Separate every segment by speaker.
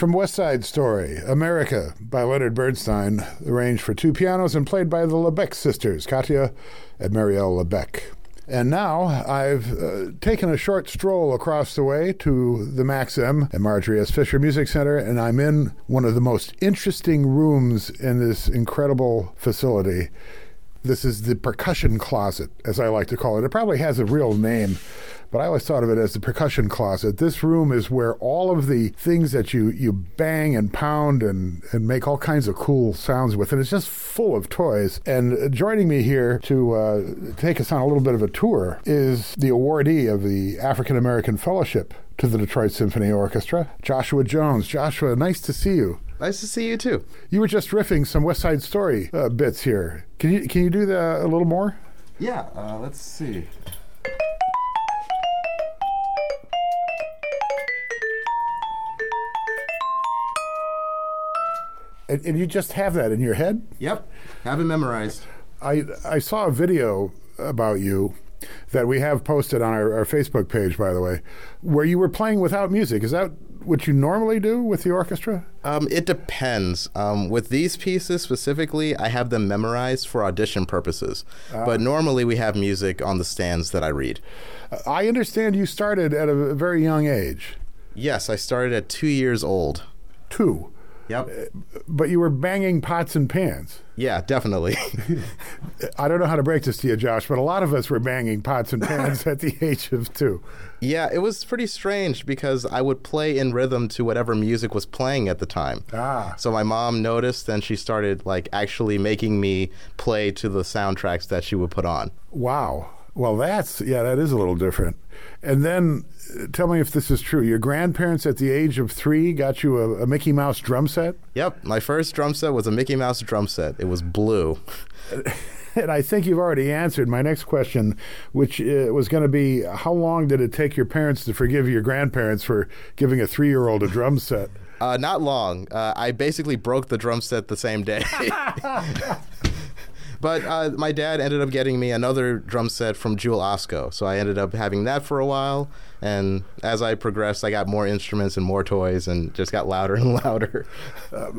Speaker 1: From West Side Story, America by Leonard Bernstein, arranged for two pianos and played by the Labèque sisters, Katia and Marielle Labèque. And now I've uh, taken a short stroll across the way to the Max M. and Marjorie S. Fisher Music Center, and I'm in one of the most interesting rooms in this incredible facility. This is the percussion closet, as I like to call it. It probably has a real name, but I always thought of it as the percussion closet. This room is where all of the things that you, you bang and pound and, and make all kinds of cool sounds with, and it's just full of toys. And joining me here to uh, take us on a little bit of a tour is the awardee of the African American Fellowship to the Detroit Symphony Orchestra, Joshua Jones. Joshua, nice to see you.
Speaker 2: Nice to see you too.
Speaker 1: You were just riffing some West Side Story uh, bits here. Can you can you do that a little more?
Speaker 2: Yeah, uh, let's see.
Speaker 1: And, and you just have that in your head?
Speaker 2: Yep, have it memorized.
Speaker 1: I I saw a video about you that we have posted on our, our, Facebook page, by the way, where you were playing without music. Is that what you normally do with the orchestra?
Speaker 2: Um, it depends. Um, with these pieces specifically, I have them memorized for audition purposes. Uh, but normally we have music on the stands that I read.
Speaker 1: I understand you started at a very young age.
Speaker 2: Yes, I started at two years old.
Speaker 1: Two.
Speaker 2: Yep.
Speaker 1: But you were banging pots and pans.
Speaker 2: Yeah, definitely.
Speaker 1: I don't know how to break this to you, Josh, but a lot of us were banging pots and pans at the age of two.
Speaker 2: Yeah, it was pretty strange because I would play in rhythm to whatever music was playing at the time.
Speaker 1: Ah.
Speaker 2: So my mom noticed and she started like actually making me play to the soundtracks that she would put on.
Speaker 1: Wow. Well, that's, yeah, that is a little different. And then tell me if this is true. Your grandparents at the age of three got you a, a, Mickey Mouse drum set?
Speaker 2: Yep. My first drum set was a Mickey Mouse drum set. It was blue.
Speaker 1: and I think you've already answered my next question, which uh, was going to be how long did it take your parents to forgive your grandparents for giving a three year old a drum set?
Speaker 2: Uh, not long. Uh, I basically broke the drum set the same day. But uh, my dad ended up getting me another drum set from Jewel Osco, so I ended up having that for a while. And as I progressed, I got more instruments and more toys, and just got louder and louder.
Speaker 1: Uh,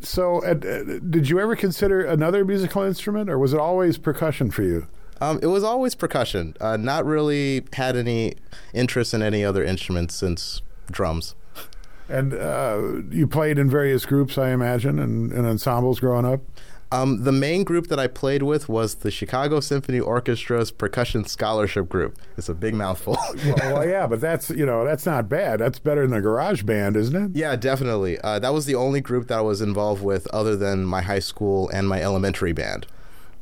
Speaker 1: so, uh, did you ever consider another musical instrument, or was it always percussion for you?
Speaker 2: Um, it was always percussion. Uh, not really had any interest in any other instruments since drums.
Speaker 1: And uh, you played in various groups, I imagine, and, and ensembles growing up.
Speaker 2: Um, the main group that I played with was the Chicago Symphony Orchestra's Percussion Scholarship Group. It's a big mouthful.
Speaker 1: well, well, yeah, but that's you know that's not bad. That's better than a garage band, isn't it?
Speaker 2: Yeah, definitely. Uh, that was the only group that I was involved with, other than my high school and my elementary band.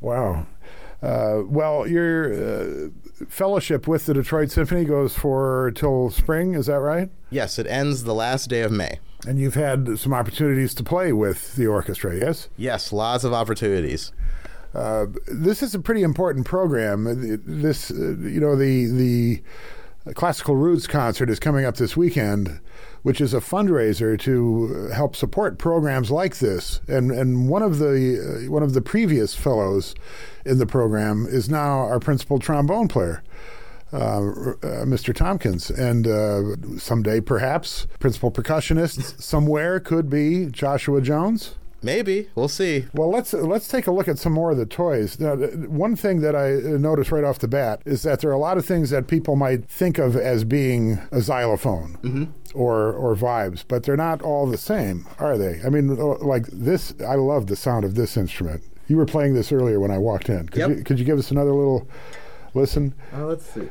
Speaker 1: Wow. Uh, well, your uh, fellowship with the Detroit Symphony goes for till spring. Is that right?
Speaker 2: Yes, it ends the last day of May.
Speaker 1: And you've had some opportunities to play with the orchestra, yes?
Speaker 2: Yes, lots of opportunities.
Speaker 1: Uh, this is a pretty important program. This, uh, you know, the the Classical Roots concert is coming up this weekend, which is a fundraiser to help support programs like this. And and one of the uh, one of the previous fellows in the program is now our principal trombone player. Uh, uh, Mr. Thompkins, and uh, someday perhaps principal percussionist somewhere could be Joshua Jones.
Speaker 2: Maybe we'll see.
Speaker 1: Well, let's let's take a look at some more of the toys. Now, one thing that I noticed right off the bat is that there are a lot of things that people might think of as being a xylophone
Speaker 2: mm-hmm.
Speaker 1: or or vibes, but they're not all the same, are they? I mean, like this, I love the sound of this instrument. You were playing this earlier when I walked in. Could,
Speaker 2: yep.
Speaker 1: you, could you give us another little listen?
Speaker 2: Uh, let's see.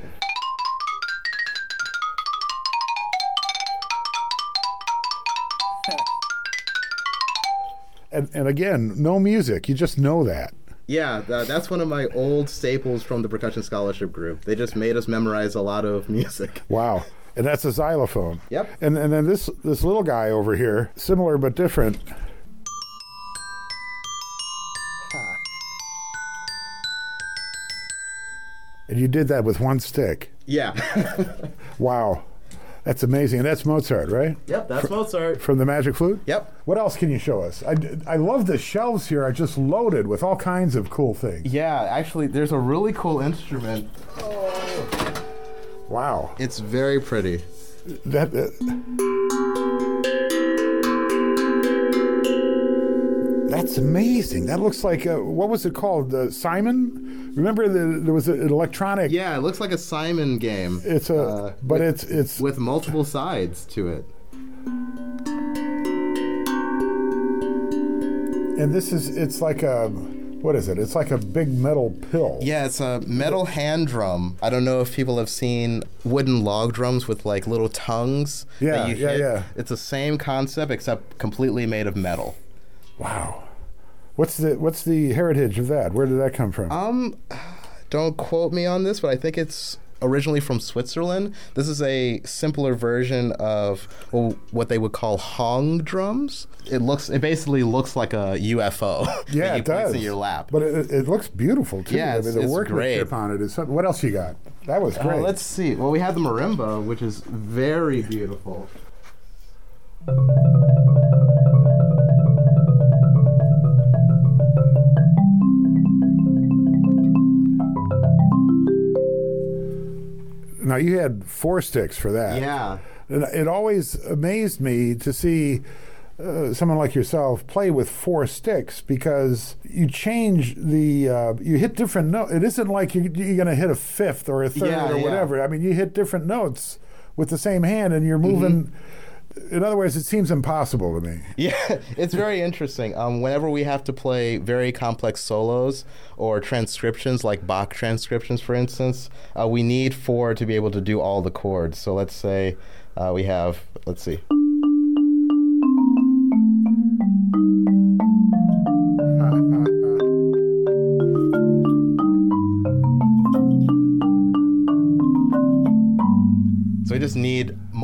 Speaker 1: And, and again, no music. You just know that.
Speaker 2: Yeah, that's one of my old staples from the percussion scholarship group. They just made us memorize a lot of music.
Speaker 1: Wow. And that's a xylophone.
Speaker 2: Yep.
Speaker 1: And and then this this little guy over here, similar but different. And you did that with one stick.
Speaker 2: Yeah.
Speaker 1: wow. That's amazing. And that's Mozart, right?
Speaker 2: Yep, that's Mozart.
Speaker 1: From the Magic Flute?
Speaker 2: Yep.
Speaker 1: What else can you show us? I, I love the shelves here are just loaded with all kinds of cool things.
Speaker 2: Yeah, actually, there's a really cool instrument.
Speaker 1: Oh. Wow.
Speaker 2: It's very pretty.
Speaker 1: That. Uh, That's amazing. That looks like a, what was it called? Uh, Simon. Remember the, there was an electronic.
Speaker 2: Yeah, it looks like a Simon game.
Speaker 1: It's a,
Speaker 2: uh,
Speaker 1: but
Speaker 2: with,
Speaker 1: it's it's
Speaker 2: with multiple sides to it.
Speaker 1: and this is it's like a what is it? It's like a big metal pill.
Speaker 2: Yeah, it's a metal hand drum. I don't know if people have seen wooden log drums with like little tongues. that
Speaker 1: Yeah,
Speaker 2: you
Speaker 1: yeah,
Speaker 2: hit.
Speaker 1: yeah.
Speaker 2: It's the same concept except completely made of metal.
Speaker 1: Wow. What's the what's the heritage of that? Where did that come from?
Speaker 2: Um, don't quote me on this, but I think it's originally from Switzerland. This is a simpler version of well, what they would call hang drums. It looks, it basically looks like a UFO.
Speaker 1: yeah, it does.
Speaker 2: in your lap.
Speaker 1: But it, it looks beautiful too.
Speaker 2: Yeah,
Speaker 1: I
Speaker 2: it's-
Speaker 1: mean, the workmanship
Speaker 2: great.
Speaker 1: on it is something. What else you got? That was
Speaker 2: Uh,
Speaker 1: great.
Speaker 2: let's see. Well, we have the marimba, which is very beautiful.
Speaker 1: Now you had four sticks for that.
Speaker 2: Yeah.
Speaker 1: And it always amazed me to see uh, someone like yourself play with four sticks because you change the uh, you hit different notes. It isn't like you, you're going to hit a fifth or a third
Speaker 2: Yeah,
Speaker 1: or
Speaker 2: yeah.
Speaker 1: whatever. I mean, you hit different notes with the same hand, and you're moving. In other words, it seems impossible to me.
Speaker 2: Yeah, it's very interesting. Um, whenever we have to play very complex solos or transcriptions, like Bach transcriptions, for instance, uh, we need four to be able to do all the chords. So let's say uh, we have, let's see.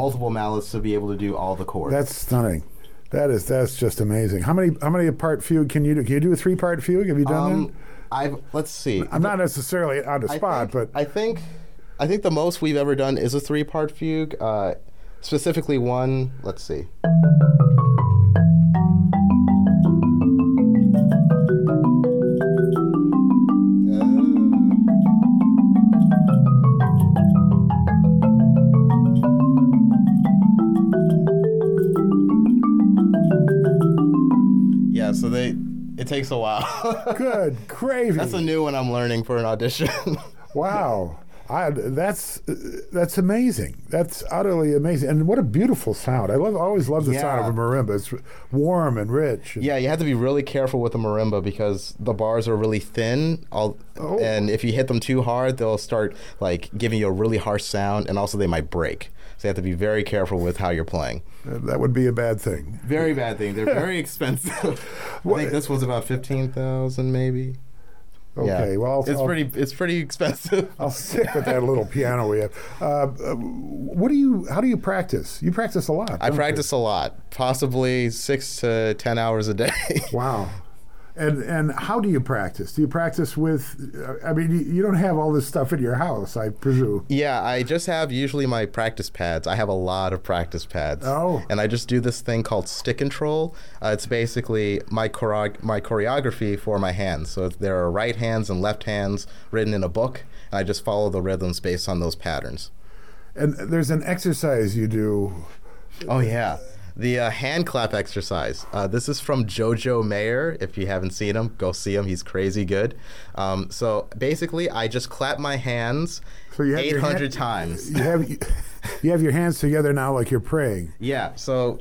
Speaker 2: Multiple mallets to be able to do all the chords.
Speaker 1: That's stunning. That is that's just amazing. How many how many part fugue can you do? Can you do a three part fugue? Have you done
Speaker 2: Um,
Speaker 1: that?
Speaker 2: I've let's see.
Speaker 1: I'm not necessarily on the
Speaker 2: I
Speaker 1: spot,
Speaker 2: think,
Speaker 1: but
Speaker 2: I think I think the most we've ever done is a three part fugue. Uh, specifically one. Let's see. Takes a while.
Speaker 1: good gravy.
Speaker 2: That's a new one I'm learning for an audition.
Speaker 1: Wow. I, that's that's amazing. That's utterly amazing, and what a beautiful sound! I love, always love the sound of a marimba. It's warm and rich.
Speaker 2: Yeah, you have to be really careful with the marimba because the bars are really thin. All,
Speaker 1: Oh.
Speaker 2: And if you hit them too hard, they'll start like giving you a really harsh sound, and also they might break. So you have to be very careful with how you're playing.
Speaker 1: Uh, that would be a bad thing.
Speaker 2: Very bad thing. They're very expensive. I think this was about fifteen thousand, maybe.
Speaker 1: Okay,
Speaker 2: yeah.
Speaker 1: well, I'll,
Speaker 2: it's
Speaker 1: I'll,
Speaker 2: pretty. It's pretty expensive.
Speaker 1: I'll stick with that little piano we have. Uh, uh, what do you? How do you practice? You practice a lot.
Speaker 2: I
Speaker 1: don't you?
Speaker 2: practice a lot, possibly six to ten hours a day.
Speaker 1: Wow. And and how do you practice? Do you practice with? uh, I mean, you, you don't have all this stuff in your house, I presume.
Speaker 2: Yeah, I just have usually my practice pads. I have a lot of practice pads.
Speaker 1: Oh.
Speaker 2: And I just do this thing called stick control. Uh, it's basically my choreo- my choreography for my hands. So there are right hands and left hands written in a book, and I just follow the rhythms based on those patterns.
Speaker 1: And there's an exercise you do.
Speaker 2: Oh yeah. The uh, hand clap exercise. Uh, this is from Jojo Mayer. If you haven't seen him, go see him. He's crazy good. Um, so basically, I just clap my hands
Speaker 1: So you have
Speaker 2: 800
Speaker 1: hand-
Speaker 2: times.
Speaker 1: You have you have your hands together now, like you're praying.
Speaker 2: Yeah. So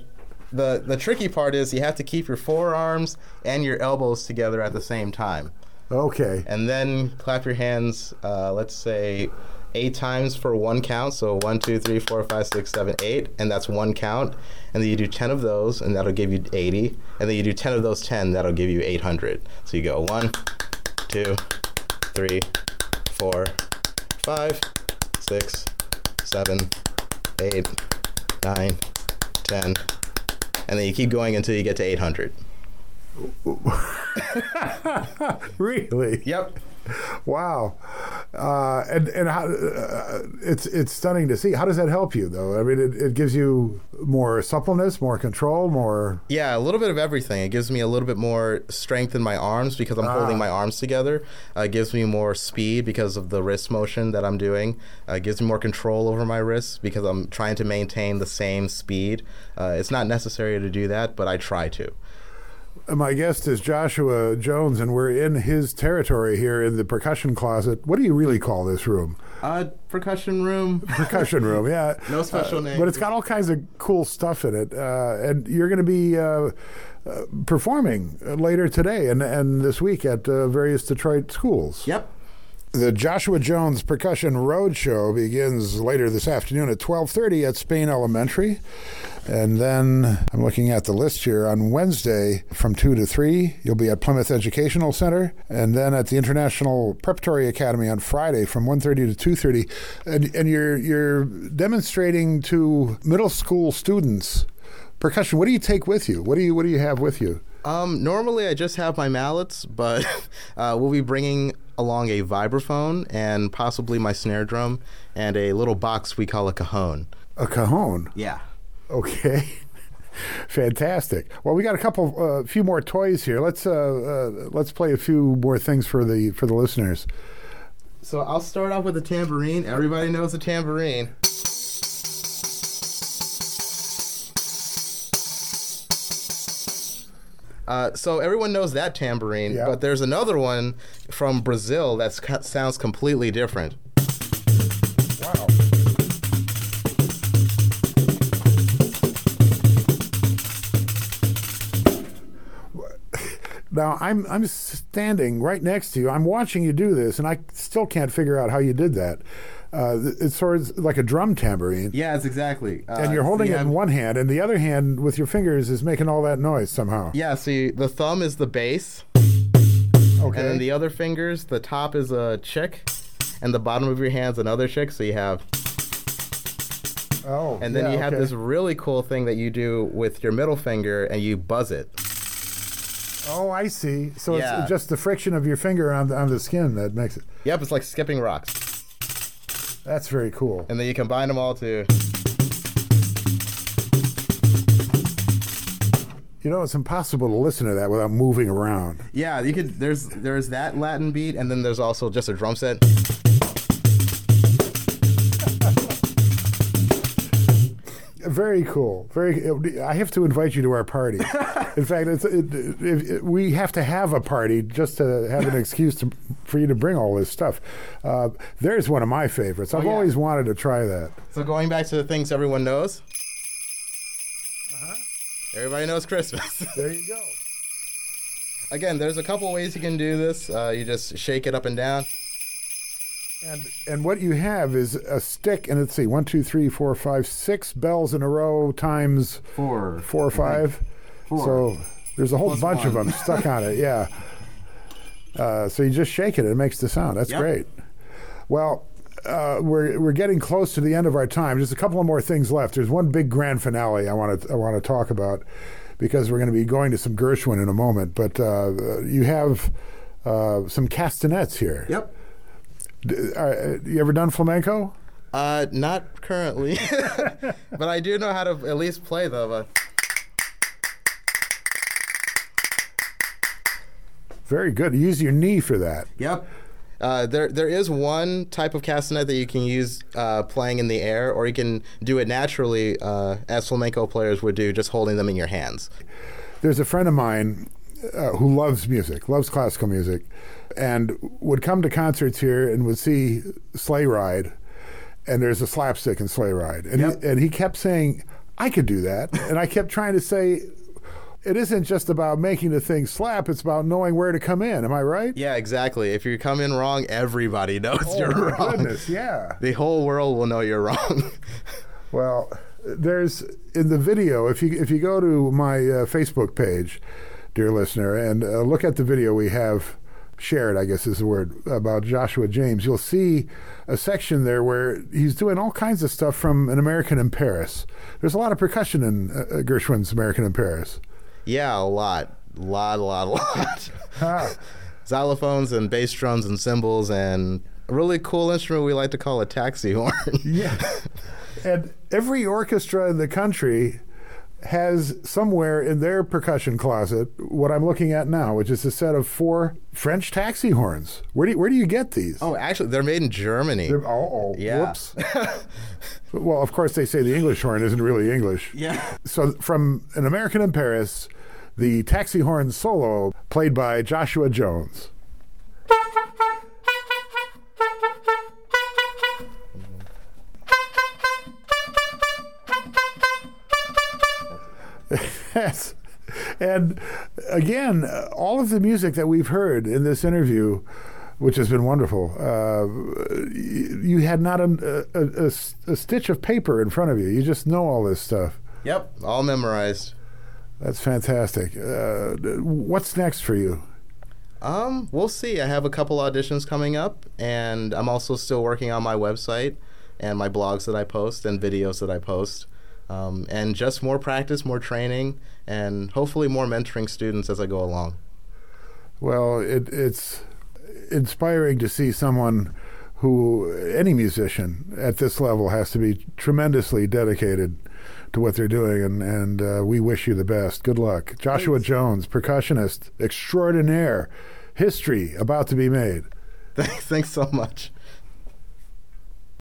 Speaker 2: the the tricky part is you have to keep your forearms and your elbows together at the same time,
Speaker 1: Okay.
Speaker 2: and then clap your hands. Uh, let's say eight times for one count. So one, two, three, four, five, six, seven, eight, and that's one count. And then you do ten of those, and that'll give you eighty. And then you do ten of those ten, that'll give you eight hundred. So you go one, two, three, four, five, six, seven, eight, nine, ten, and then you keep going until you get to 800.
Speaker 1: really?
Speaker 2: Yep.
Speaker 1: Wow. Uh, and and how, uh, it's it's stunning to see. How does that help you, though? I mean, it, it gives you more suppleness, more control, more.
Speaker 2: Yeah, a little bit of everything. It gives me a little bit more strength in my arms because I'm holding my arms together. Uh, it gives me more speed because of the wrist motion that I'm doing. Uh, it gives me more control over my wrists because I'm trying to maintain the same speed. Uh, it's not necessary to do that, but I try to.
Speaker 1: My guest is Joshua Jones, and we're in his territory here in the percussion closet. What do you really call this room?
Speaker 2: Uh, percussion room.
Speaker 1: Percussion room, yeah.
Speaker 2: No special
Speaker 1: Uh,
Speaker 2: name.
Speaker 1: But it's got all kinds of cool stuff in it. Uh, and you're going to be uh, uh, performing later today and, and this week at uh, various Detroit schools.
Speaker 2: Yep.
Speaker 1: The Joshua Jones Percussion Roadshow begins later this afternoon at 12:30 at Spain Elementary. And then I'm looking at the list here on Wednesday from 2 to 3, you'll be at Plymouth Educational Center and then at the International Preparatory Academy on Friday from 1:30 to 2:30. And and you're you're demonstrating to middle school students percussion. What do you take with you? What do you what do you have with you?
Speaker 2: Um, normally I just have my mallets, but uh, we'll be bringing along a vibraphone and possibly my snare drum and a little box we call a cajon.
Speaker 1: A cajon.
Speaker 2: Yeah.
Speaker 1: Okay. Fantastic. Well, we got a couple, a uh, few more toys here. Let's uh, uh, let's play a few more things for the for the listeners.
Speaker 2: So I'll start off with a tambourine. Everybody knows a tambourine. Uh, so everyone knows that tambourine,
Speaker 1: Yeah.
Speaker 2: but there's another one from Brazil that sounds completely different.
Speaker 1: Now I'm I'm standing right next to you. I'm watching you do this, and I still can't figure out how you did that. Uh, it's sort of like a drum tambourine,
Speaker 2: Yeah, it's exactly. Uh,
Speaker 1: and you're
Speaker 2: so
Speaker 1: holding
Speaker 2: you
Speaker 1: it in one hand, and the other hand with your fingers is making all that noise somehow.
Speaker 2: Yeah, see, the thumb is the bass,
Speaker 1: Okay.
Speaker 2: and then the other fingers, the top is a chick, and the bottom of your hand's another chick. So you have,
Speaker 1: oh,
Speaker 2: and then
Speaker 1: yeah,
Speaker 2: you have
Speaker 1: okay.
Speaker 2: this really cool thing that you do with your middle finger, and you buzz it.
Speaker 1: Oh, I see. So
Speaker 2: Yeah.
Speaker 1: it's just the friction of your finger on the, on the skin that makes it.
Speaker 2: Yep, it's like skipping rocks,
Speaker 1: That's very cool.
Speaker 2: and then you combine them all to.
Speaker 1: You know, it's impossible to listen to that without moving around.
Speaker 2: Yeah, you could. There's there's that Latin beat, and then there's also just a drum set.
Speaker 1: Very cool. Very. I have to invite you to our party. In fact, it's, it, it, it, we have to have a party just to have an excuse to, for you to bring all this stuff. Uh, there's one of my favorites. I've
Speaker 2: yeah.
Speaker 1: always wanted to try that.
Speaker 2: So going back to the things everyone knows. Uh-huh. Everybody knows Christmas.
Speaker 1: There you go.
Speaker 2: Again, there's a couple ways you can do this. Uh, you just shake it up and down.
Speaker 1: And and what you have is a stick, and let's see, one, two, three, four, five, six bells in a row times
Speaker 2: Four.
Speaker 1: four or five.
Speaker 2: Four.
Speaker 1: So there's a whole
Speaker 2: Plus
Speaker 1: bunch of them stuck on it. Yeah. Uh, so you just shake it; it makes the sound. That's
Speaker 2: Yep.
Speaker 1: great. Well, uh, we're we're getting close to the end of our time. Just a couple of more things left. There's one big grand finale I want to I want to talk about because we're going to be going to some Gershwin in a moment. But uh, you have uh, some castanets here.
Speaker 2: Yep.
Speaker 1: Uh, you ever done flamenco?
Speaker 2: Uh, not currently, but I do know how to at least play them. But
Speaker 1: Very good. Use your knee for that.
Speaker 2: Yep. Uh, there, there is one type of castanet that you can use uh, playing in the air, or you can do it naturally, uh, as flamenco players would do, just holding them in your hands.
Speaker 1: There's a friend of mine uh, who loves music, loves classical music, and would come to concerts here and would see Sleigh Ride, and there's a slapstick in Sleigh Ride, and
Speaker 2: Yep.
Speaker 1: he, and he kept saying, "I could do that," and I kept trying to say. It isn't just about making the thing slap; it's about knowing where to come in. Am I right?
Speaker 2: Yeah, exactly. If you come in wrong, everybody knows you're
Speaker 1: oh, my
Speaker 2: wrong.
Speaker 1: goodness, yeah.
Speaker 2: The whole world will know you're wrong.
Speaker 1: Well, there's in the video. If you if you go to my uh, Facebook page, dear listener, and uh, look at the video we have shared, I guess is the word about Joshua James, you'll see a section there where he's doing all kinds of stuff from An American in Paris. There's a lot of percussion in uh, Gershwin's American in Paris.
Speaker 2: yeah, a lot, lot, a lot, a lot.
Speaker 1: Ah,
Speaker 2: Xylophones and bass drums and cymbals and a really cool instrument we like to call a taxi horn.
Speaker 1: yeah. and every orchestra in the country has somewhere in their percussion closet what I'm looking at now, which is a set of four French taxi horns. Where do you, where do you get these?
Speaker 2: oh, actually, they're made in Germany.
Speaker 1: Oh, oh,
Speaker 2: Yeah.
Speaker 1: whoops. well, of course, they say the English horn isn't really English.
Speaker 2: yeah.
Speaker 1: So, from an American in Paris the taxi horn solo played by Joshua Jones. Yes. And again, all of the music that we've heard in this interview, which has been wonderful, uh, you had not a, a, a, a, stitch of paper in front of you. You just know all this stuff.
Speaker 2: Yep, all memorized.
Speaker 1: That's fantastic. Uh, what's next for you?
Speaker 2: Um, we'll see. I have a couple auditions coming up, and I'm also still working on my website and my blogs that I post and videos that I post. Um, and just more practice, more training, and hopefully more mentoring students as I go along.
Speaker 1: Well, it, it's inspiring to see someone who, any musician at this level, has to be tremendously dedicated to what they're doing, and, and uh, we wish you the best. Good luck. Joshua Thanks. Jones, percussionist extraordinaire, history about to be made.
Speaker 2: Thanks, thanks so much.